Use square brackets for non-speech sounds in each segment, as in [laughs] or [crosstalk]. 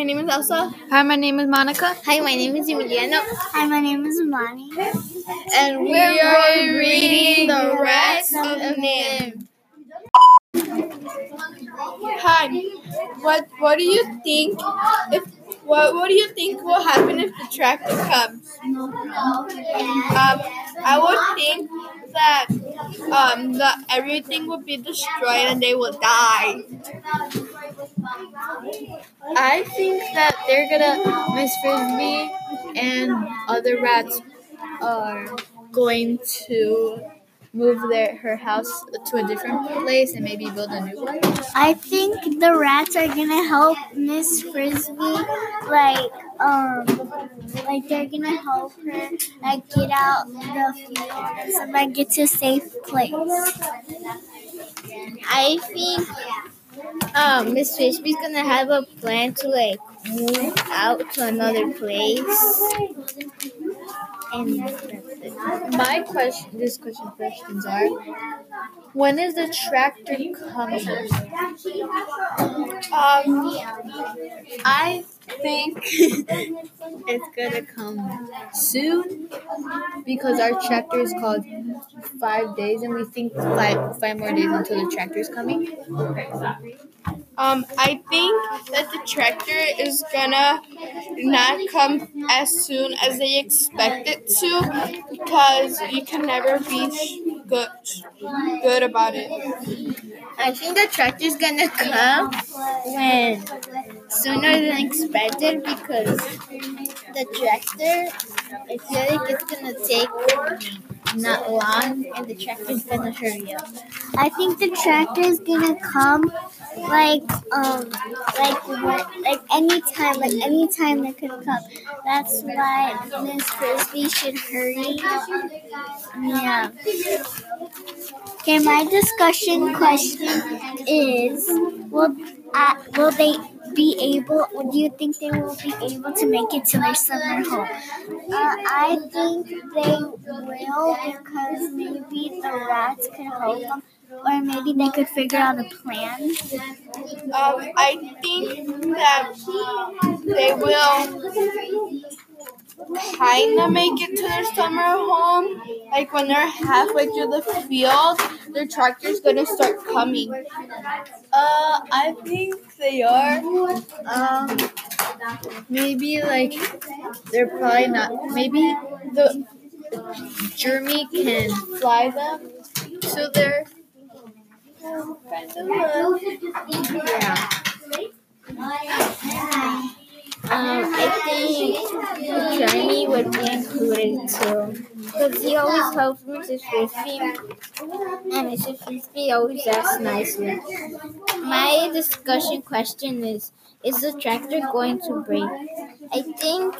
my name is Elsa. Hi, my name is Monica. Hi, my name is Emiliano. Hi, my name is Imani. And we are reading the rest of NIMH. Hi. What What do you think if what What do you think will happen if the tractor comes? Um, I would think that um the everything would be destroyed and they will die. I think that they're gonna Miss Frisby and other rats are going to move their her house to a different place and maybe build a new one. I think the rats are gonna help Miss Frisby, like um, like they're gonna help her like get out of the field and so like get to a safe place. I think um Miss Frisby's gonna have a plan to like move out to another place. And. My question, this question questions are: When is the tractor coming? Um, I think [laughs] It's gonna come soon because our tractor is called five days, and we think five five more days until the tractor is coming. um I think that the tractor is gonna not come as soon as they expect it to because you can never be good good about it. I think the tractor's gonna come when sooner than expected because the tractor I feel like it's gonna take not long and the tractor's gonna hurry up. I think the tractor is gonna come like um like like anytime like anytime it could come. That's why Miss Frisby should hurry. Yeah. Okay, my discussion question is: Will uh, will they be able? Do you think they will be able to make it to their summer home? Uh, I think they will because maybe the rats could help them, or maybe they could figure out a plan. Um, I think that they will kind of make it to their summer home. Like when they're halfway through the field, their tractor's gonna start coming. Uh, I think they are. Um, maybe like they're probably not. Maybe the Jeremy can fly them to their kind of uh, yeah. Um, I think Jeremy would be included too. Because he always helps Mrs. Frisby, and Mrs. Frisby always asks nicely. My discussion question is Is the tractor going to break? I think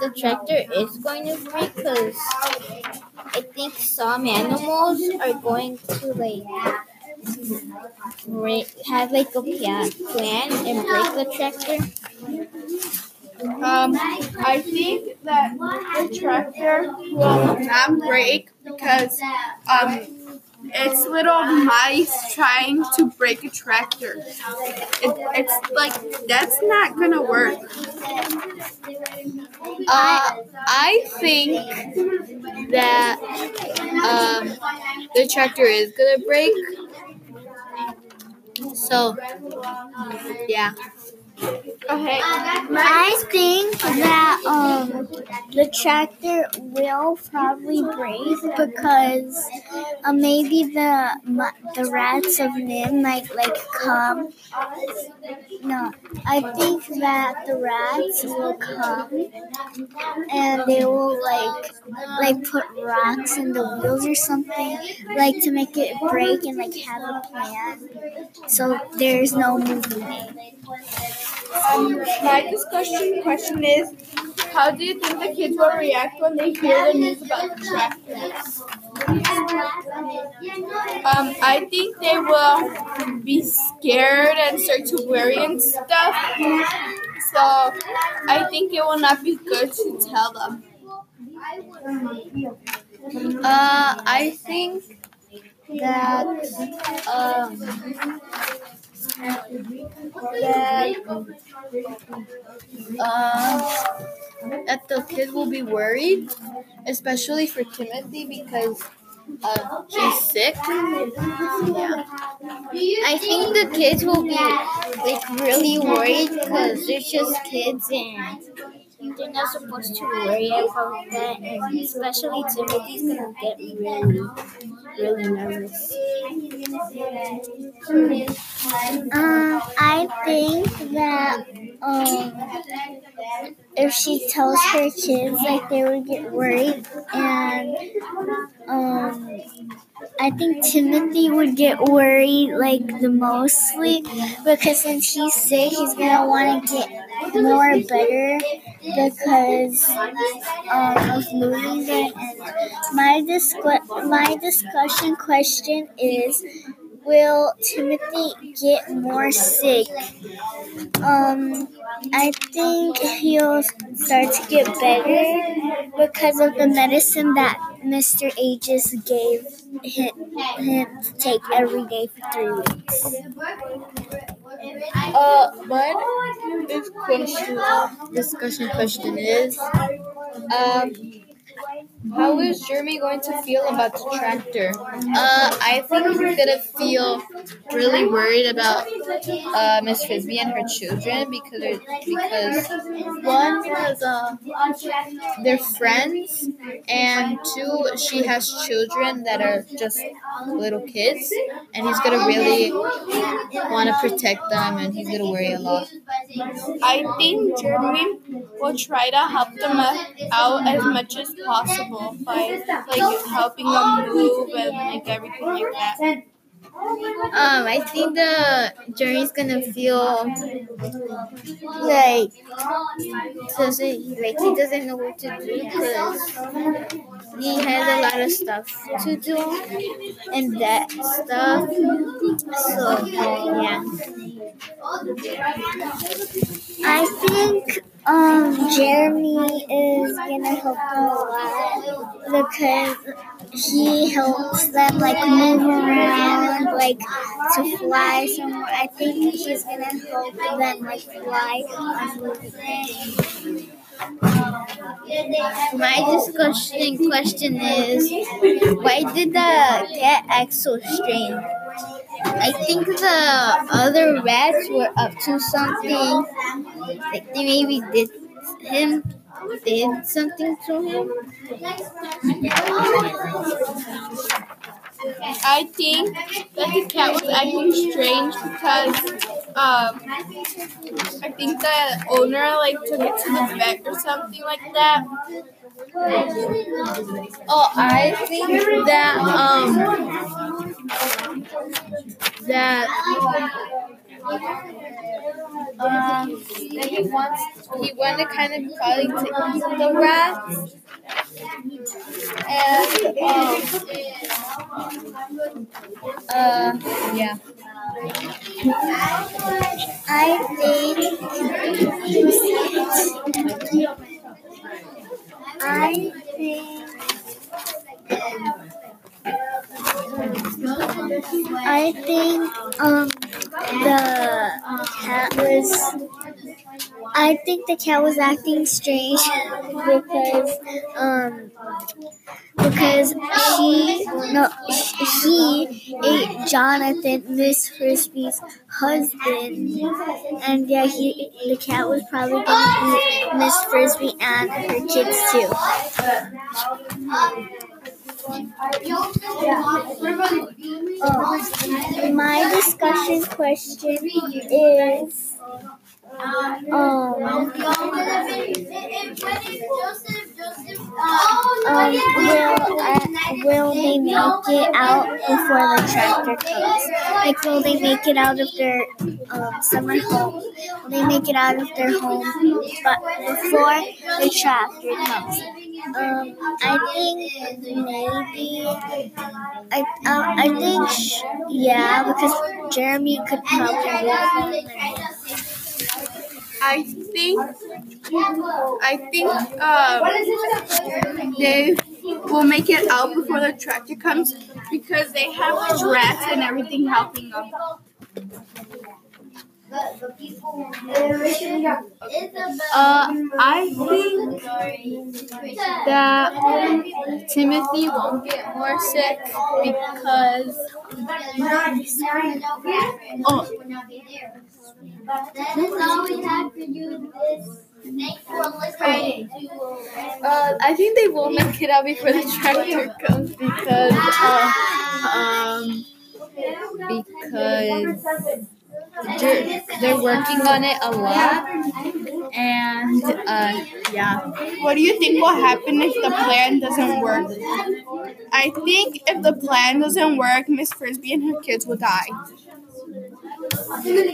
the tractor is going to break because I think some animals are going to like break, have like a pla- plan and break the tractor. Um, I think that the tractor will not break because um, it's little mice trying to break a tractor. It, it's like that's not gonna work. Uh, I think that um, the tractor is gonna break. So, yeah. Okay. I think that um the tractor will probably break because uh, maybe the the rats of NIMH might like come. No, I think that the rats will come and they will like like put rocks in the wheels or something like to make it break and like have a plan so there's no movement. Um, my discussion question is, how do you think the kids will react when they hear the news about the tractor? Um, I think they will be scared and start to worry and stuff. So I think it will not be good to tell them. Uh, I think that um, that uh, that the kid will be worried, especially for Timothy because uh, he's sick. Yeah. I think the kids will be like really worried because they're just kids and they're not supposed to worry about that. And especially Timothy's gonna get really, really nervous. Um, I think that um, if she tells her kids, like they would get worried, and um, I think Timothy would get worried like the mostly because since he's sick, he's gonna want to get more better because um, of it. And my discu- my discussion question is. Will Timothy get more sick? Um, I think he'll start to get better because of the medicine that Mr. Ages gave him, him to take every day for three weeks. Uh, but this question, discussion question is, um, how is Jeremy going to feel about the tractor? Uh, I think he's gonna feel really worried about uh, Miss Frisby and her children because because one because uh, they're friends and two she has children that are just little kids and he's gonna really want to protect them and he's gonna worry a lot. I think Jeremy will try to help them out as much as possible by like helping them move and like everything like that. Um, I think the Jerry's gonna feel like doesn't like he doesn't know what to do because he has a lot of stuff to do and that stuff. So yeah, I think um Jeremy is gonna help a lot because he helps them like move around, like to fly somewhere. I think he's gonna help them like fly. My discussion question is why did the cat act so strange? I think the other rats were up to something. Like they maybe did him did something to him. I think that the cat was acting strange because um, I think the owner like took it to the vet or something like that. Oh, I think that um that um he wants he wanted kind of probably to eat the rats. And um uh yeah. I think I think I think um the cat was I think the cat was acting strange because um because she no he ate Jonathan Miss Frisby's husband and yeah he the cat was probably gonna eat Miss Frisby and her kids too. My discussion question is um, um, will, uh, will they make it out before the tractor comes? Like, will they make it out of their um, summer home? Will they make it out of their home but before the tractor comes? Um, I think maybe. I um, I think yeah, because Jeremy could probably I think I think um, they will make it out before the tractor comes because they have the rats and everything helping them. Uh, I think that Timothy won't get more sick because oh, uh, I think they won't make it out before the tractor comes because uh, um because they're, they're working on it a lot and uh yeah What do you think will happen if the plan doesn't work? I think if the plan doesn't work, Miss Frisby and her kids will die.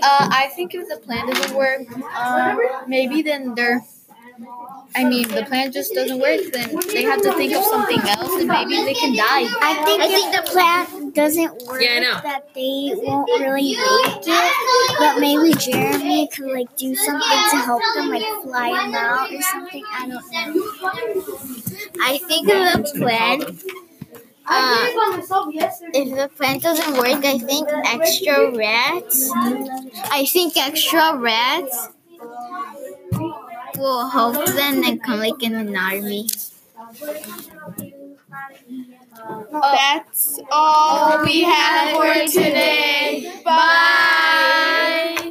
Uh, I think if the plan doesn't work, um, maybe then they're. I mean, the plan just doesn't work. Then they have to think of something else, and maybe they can die. I think if the plan doesn't work, Yeah, I know. that they won't really make it. But maybe Jeremy could like do something to help them, like fly them out or something. I don't know. I think if the plan, uh, if the plan doesn't work, I think extra rats. I think extra rats will help them and come like in an army. That's all we have for today. Bye.